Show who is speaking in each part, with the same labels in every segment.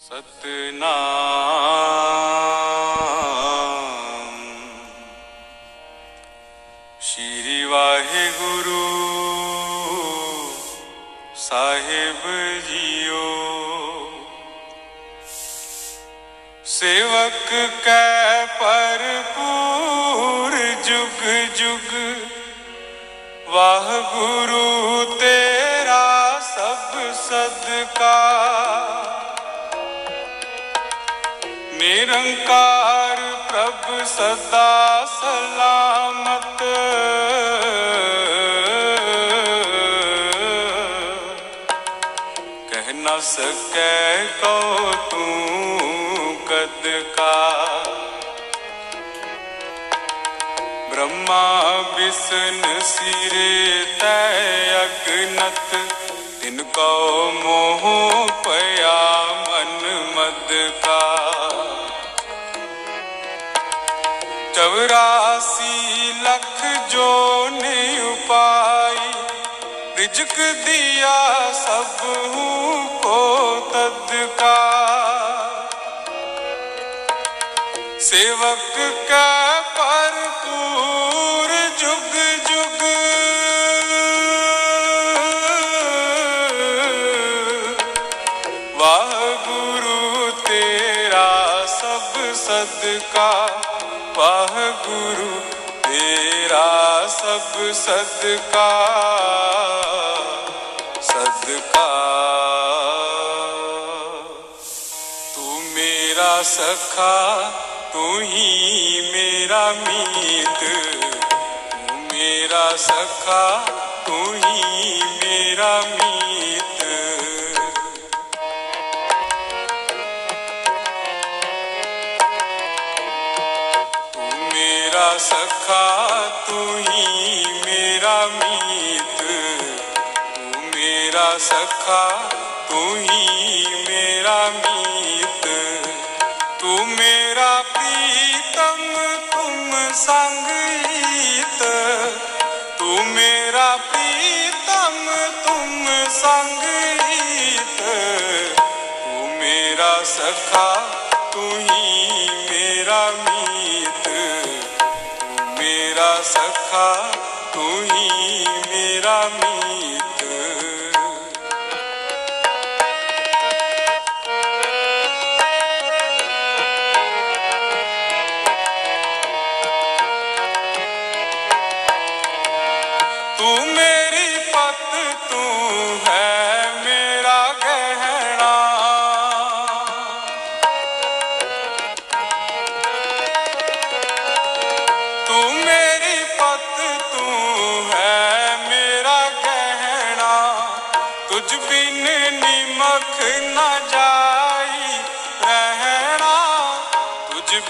Speaker 1: सतनाम। श्री वाहे गुरु साहेब जियो। सेवक कै भरपूर जुग जुग। वाह गुरु तेरा सब सदका। ਨਿਰੰਕਾਰ ਪ੍ਰਭ ਸਦਾ ਸਲਾਮਤ। ਕਹਿ ਨਾ ਸਕੈ ਕੋ ਤੂੰ ਕਦ ਕਾ। ਬ੍ਰਹਮਾ ਵਿਸਨ ਸਿਰੇ ਤੈ ਅਗਨਤ, ਤਿਨ ਕੋ ਮੋਹ ਪਿਆ ਮਨ ਮਦ ਕਾ। चौरासी लख जो ने उपाई रिजक दिया सबको तदका सेवक का भरपूर गुरु, तेरा सब सदका सदका। तू मेरा सखा, तू ही मेरा मीत। तू मेरा सखा, तू ही मेरा मीत। मेरा सखा, तू ही मेरा मीत। तू मेरा सखा, तू ही मेरा मीत। तू मेरा प्रीतम, तुम संगीत। तू मेरा प्रीतम, तुम संगीत। तू मेरा सखा, तू ही मेरा मीत मेरा सखा तू ही मेरा मीत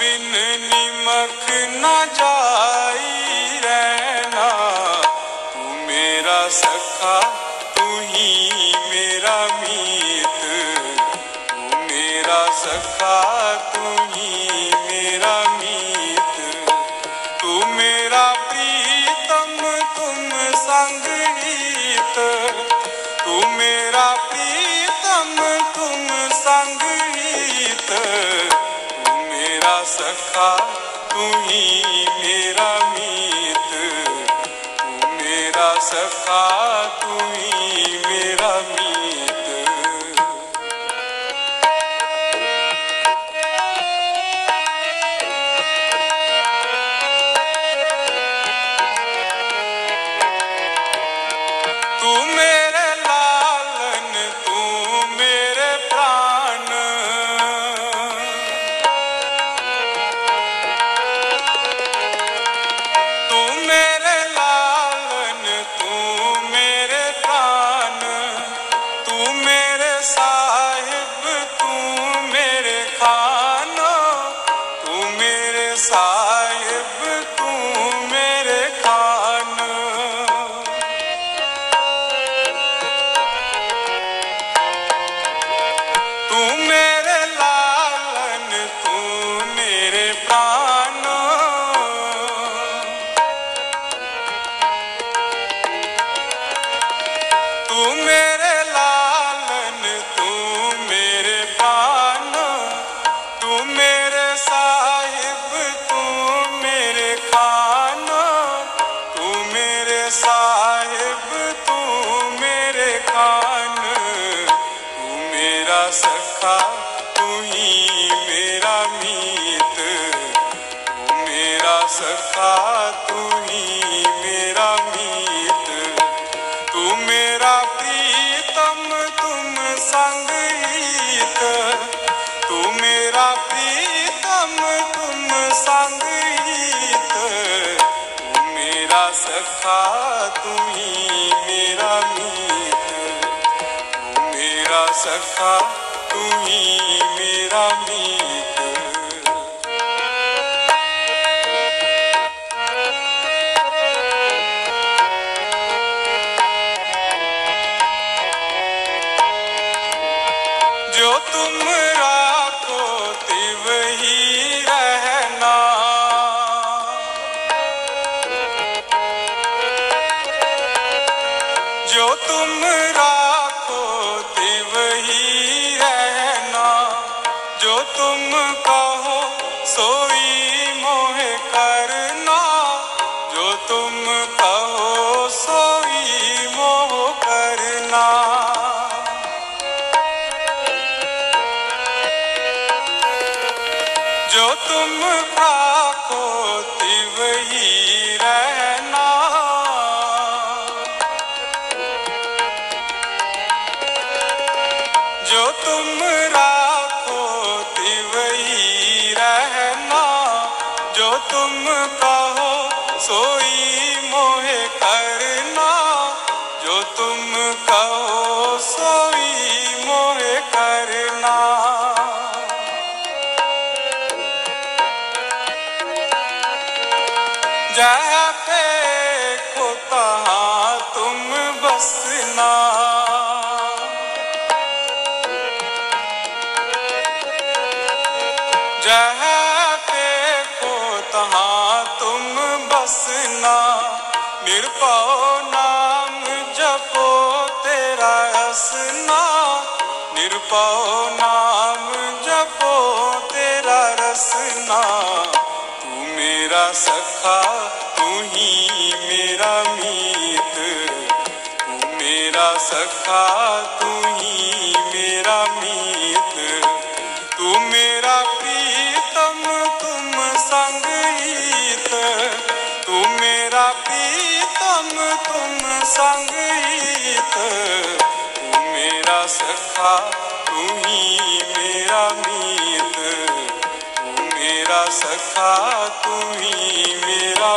Speaker 1: बिन निमक न जाई रहना। तू मेरा सखा, तू ही मेरा मीत। तू मेरा सखा, तू मेरा सखा तू ही मेरा मीत तू मेरा सखा तू ही मेरा सखा तुम्ही मेरा जो तुम आको वही रह था तू ही मेरा मीत तू मेरा सखा तू ही मेरा मीत। था तू ही मेरा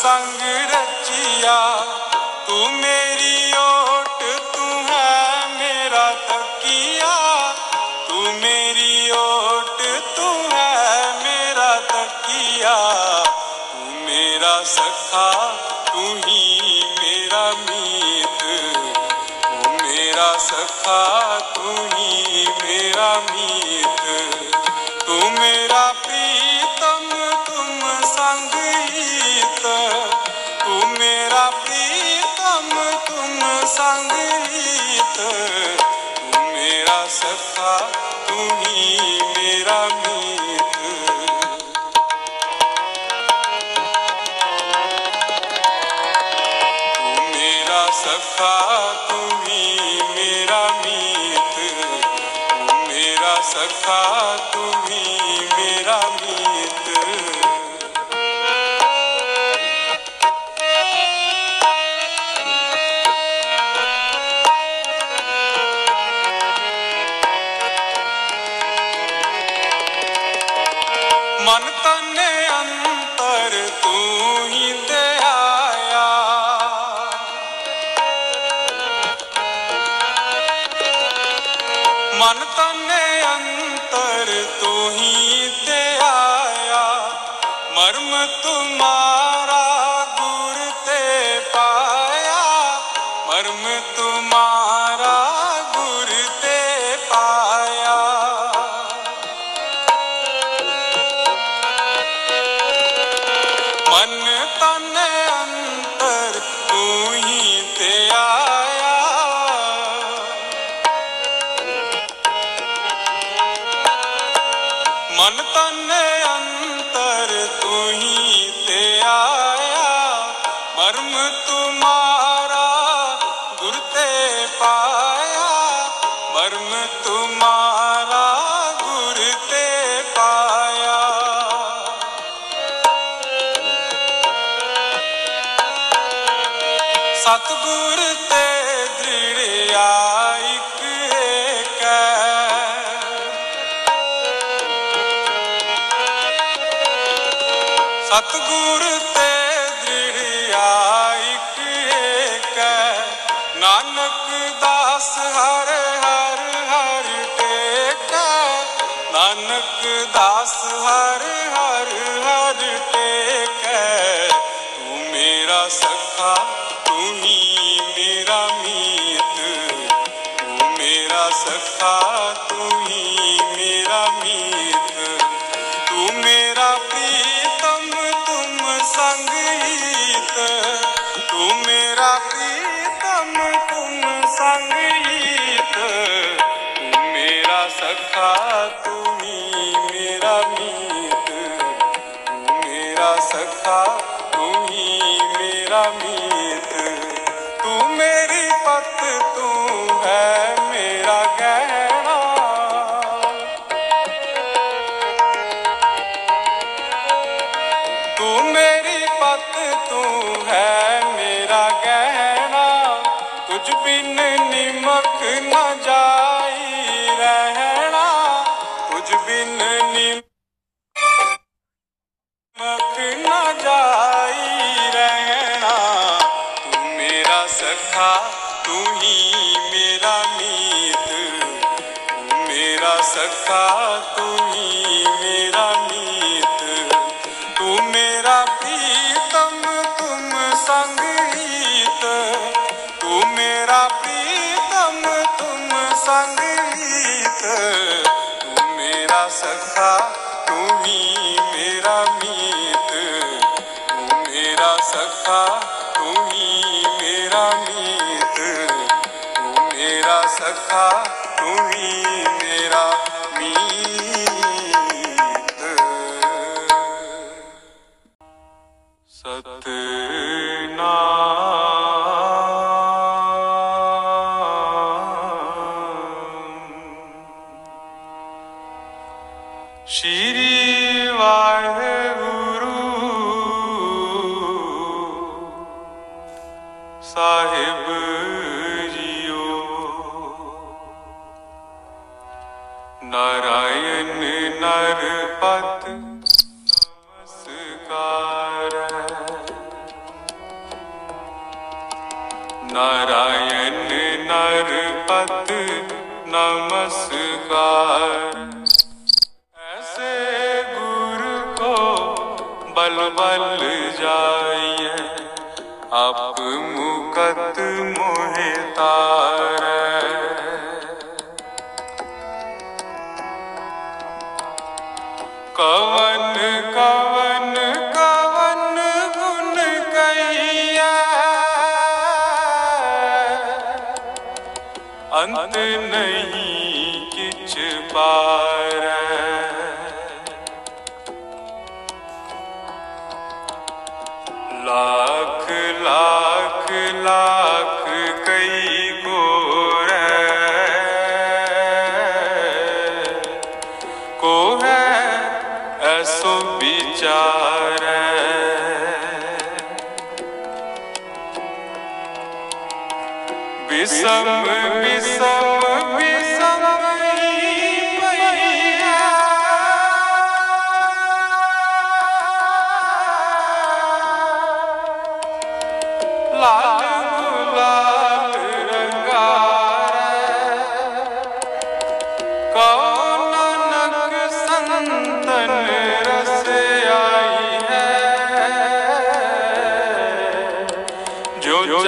Speaker 1: sangre. था तू ही मेरा मी ਸੰਗ ਵੀਤ ਤੂੰ ਮੇਰਾ ਸਖਾ ਤੂੰ ਹੀ ਮੇਰਾ ਮੀਤ। ਤੂੰ ਮੇਰਾ ਸਖਾ ਤੂੰ ਹੀ ਮੇਰਾ ਮੀਤ। ਤੂੰ ਮੇਰਾ ਸਖਾ नरपत नमस्कार। नारायण नरपत नमस्कार। ऐसे गुरु को बल बल जाइए आप मुकत मोहता जो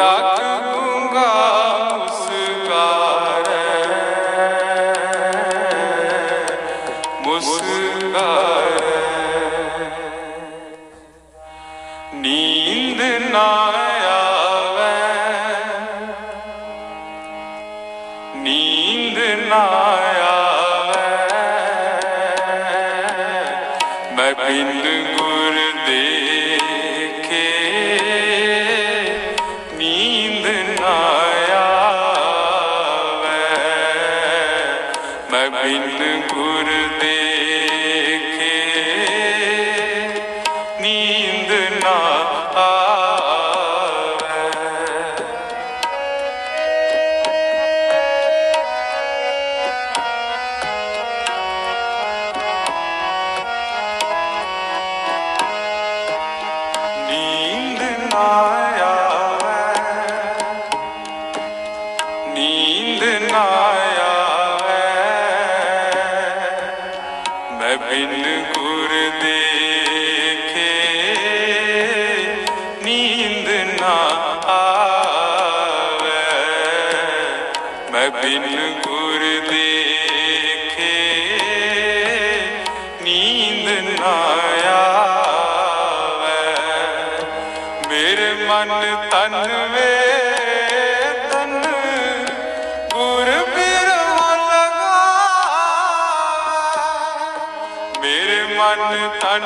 Speaker 1: मेरे मन तन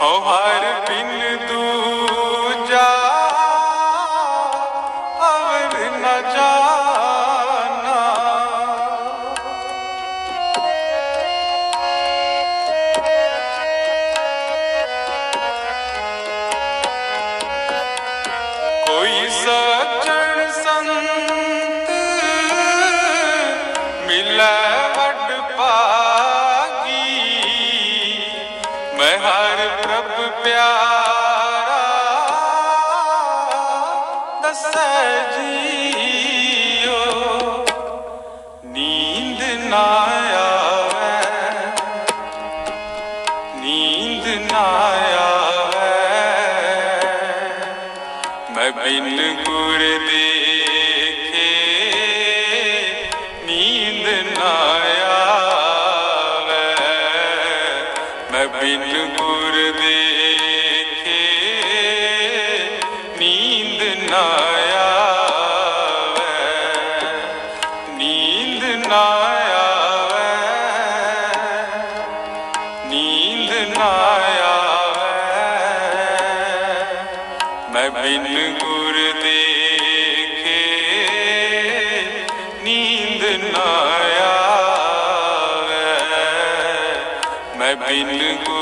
Speaker 1: हो हर बिन दूजा बिन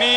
Speaker 1: நீ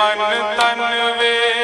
Speaker 1: मन तन वे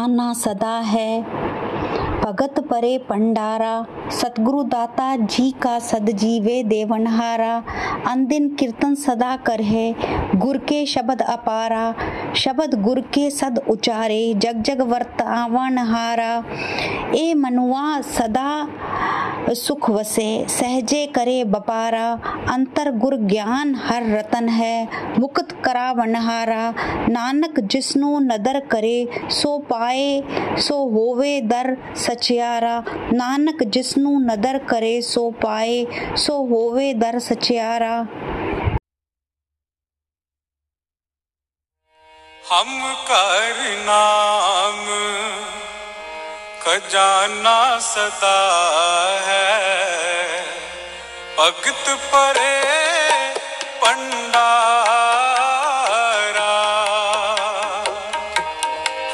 Speaker 1: खजाना सदा है। भगत परे पंडारा सतगुरु जी का सद जीवे देवनहारा, अंदिन कीर्तन सदा कर है गुर के शब्द अपारा, शब्द गुर के सद उचारे, जग जग वर्तावन हारा। ए मनुआ सदा सुख वसे, सहजे करे बपारा, अंतर गुर ज्ञान हर रतन है, मुक्त करा वनहारा नानक जिसनु नदर करे, सो पाए, सो होवे दर सचियारा। नानक जिसनु नदर करे सो पाए, सो होवे दर सचियारा।
Speaker 2: हम कर नाम, खजाना सदा है। भगत परे पंडारा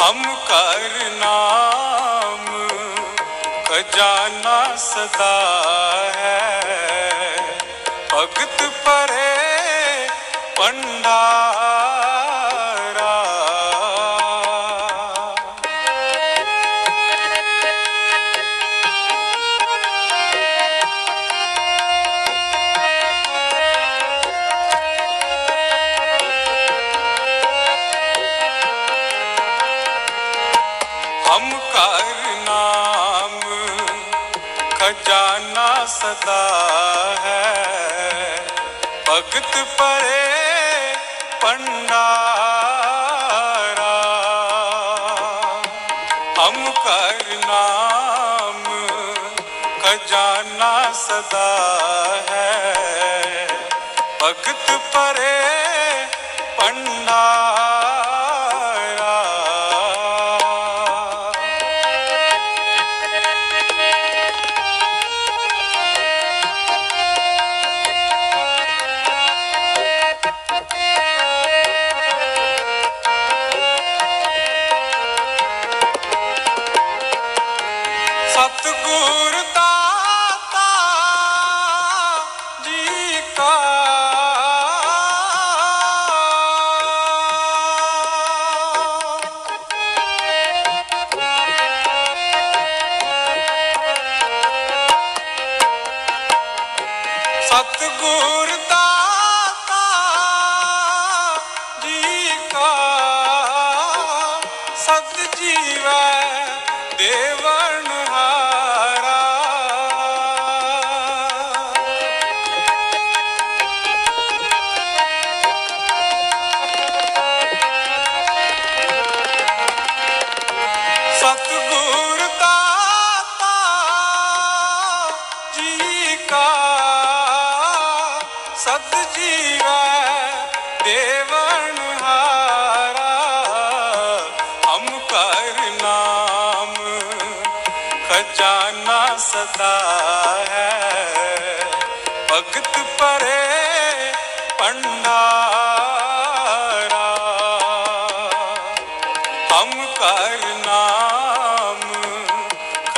Speaker 2: हम कर नाम, खजाना सदा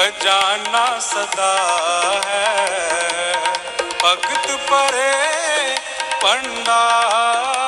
Speaker 1: खजाना सदा है भगत परे पंडारा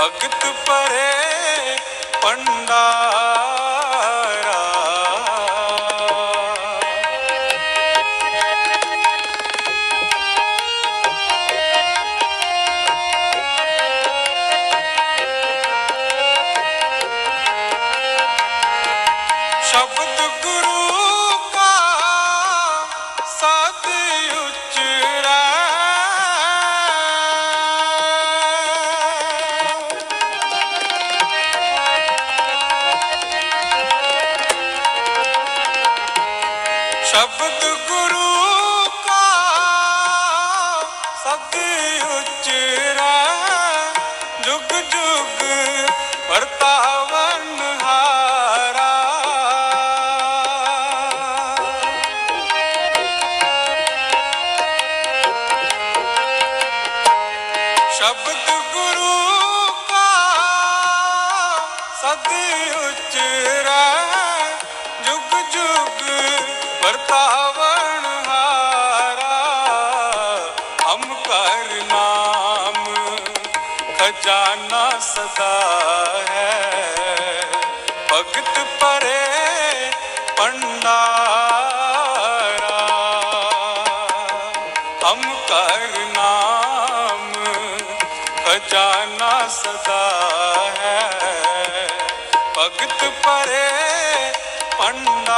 Speaker 1: भगत परे पंडारा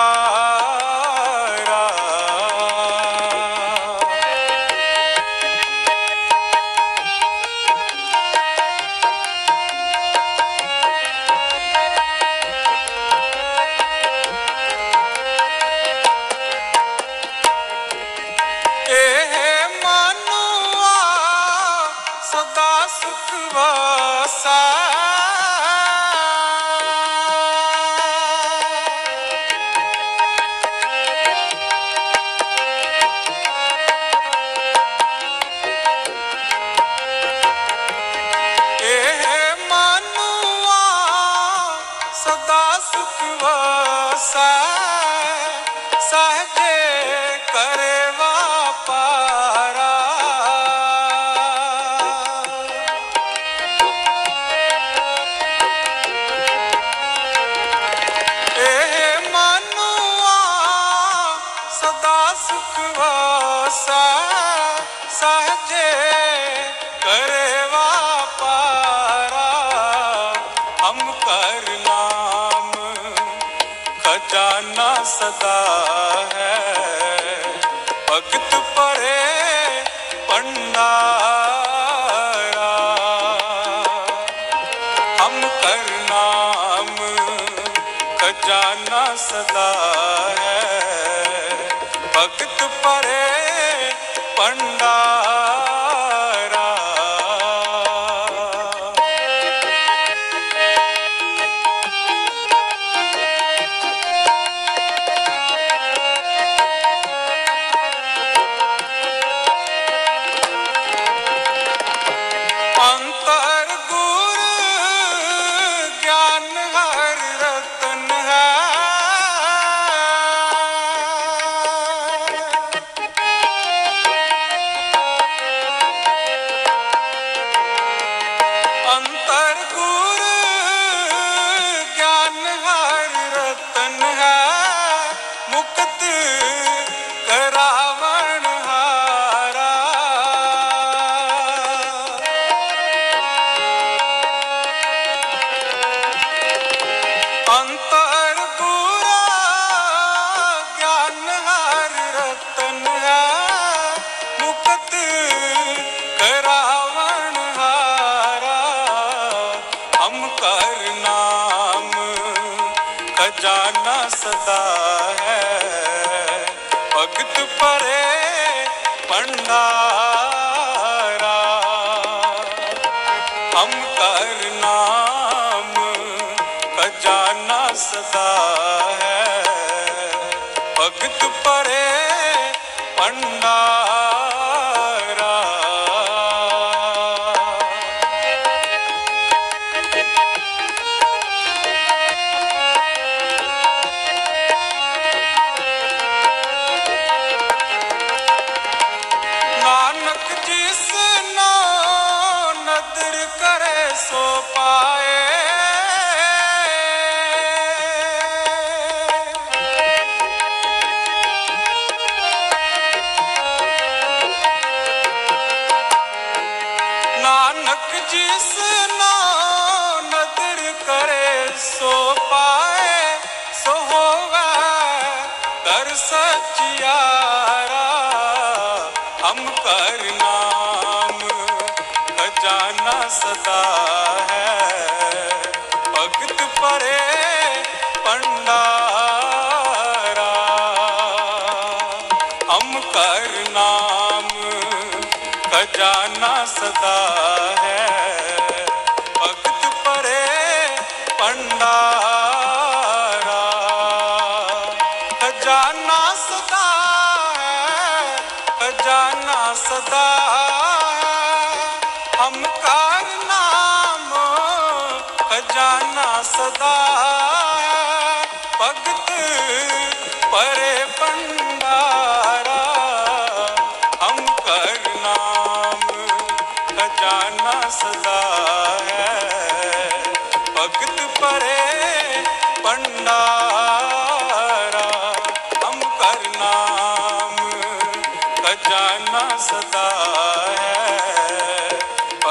Speaker 1: पंडारा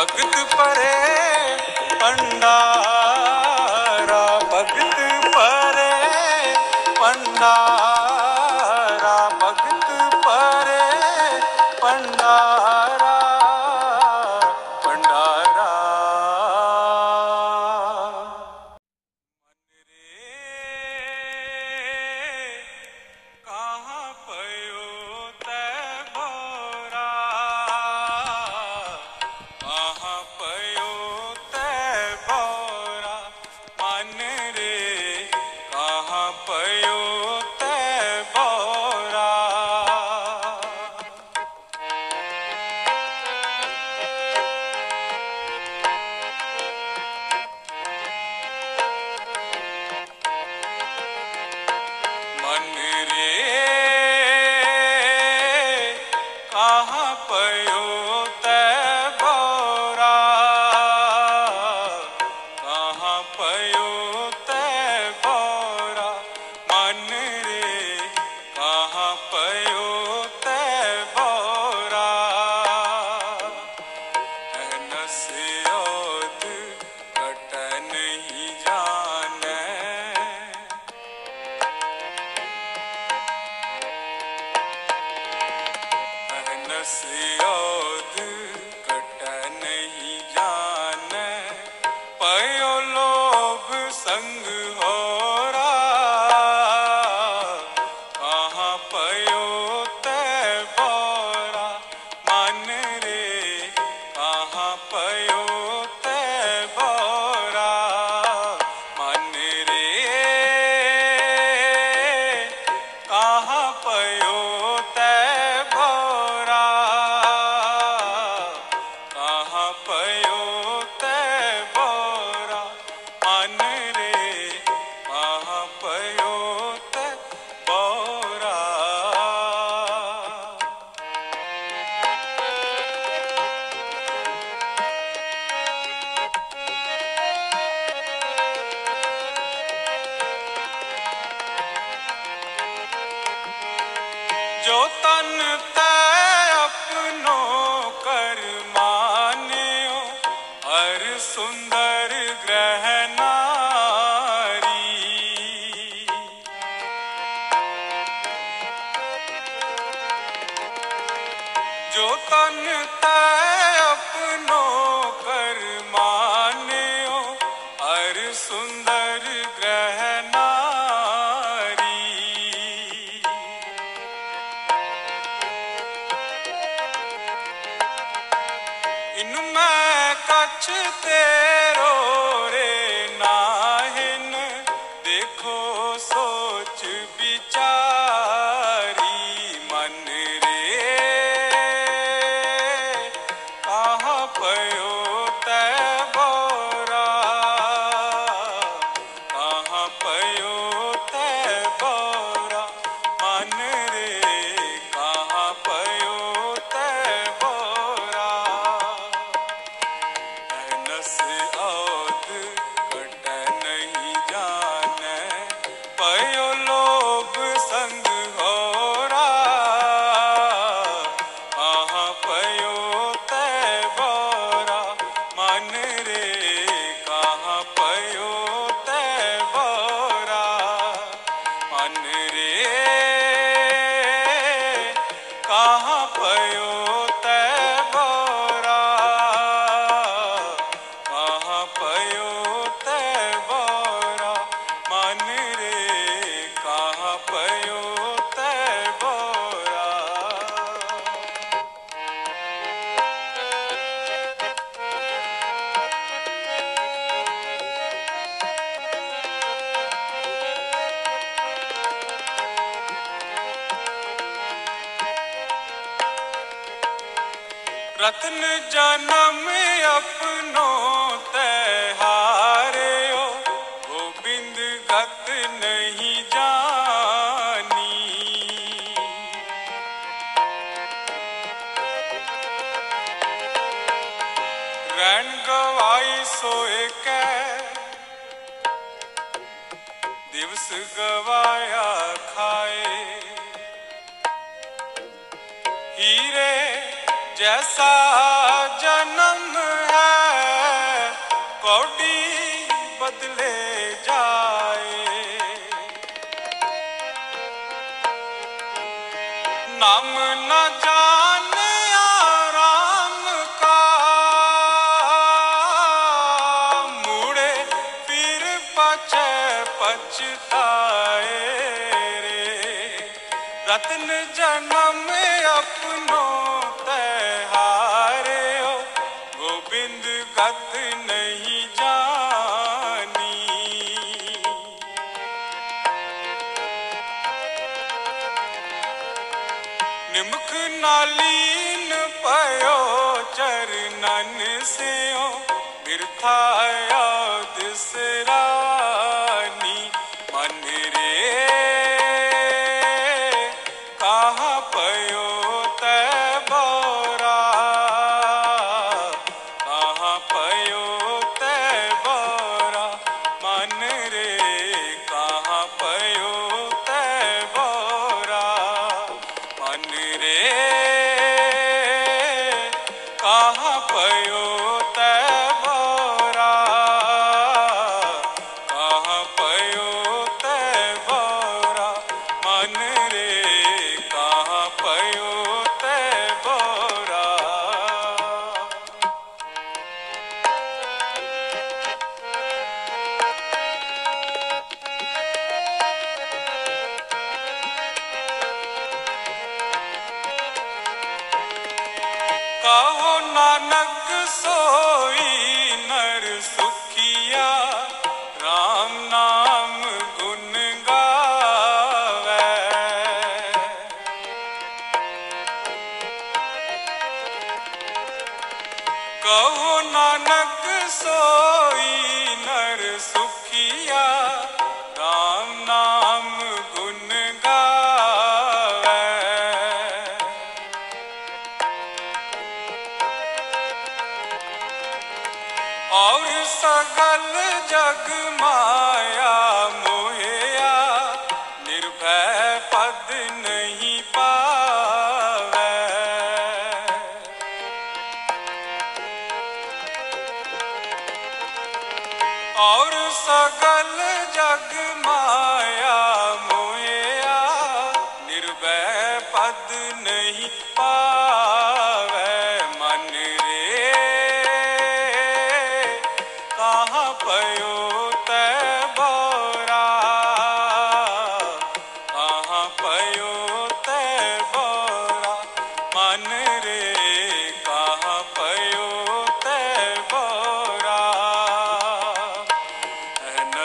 Speaker 1: भगत परे पंडा ਦਿਵਸ ਗਵਾਇਆ ਖਾਏ। ਹੀਰੇ ਜੈਸਾ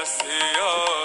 Speaker 1: nascer.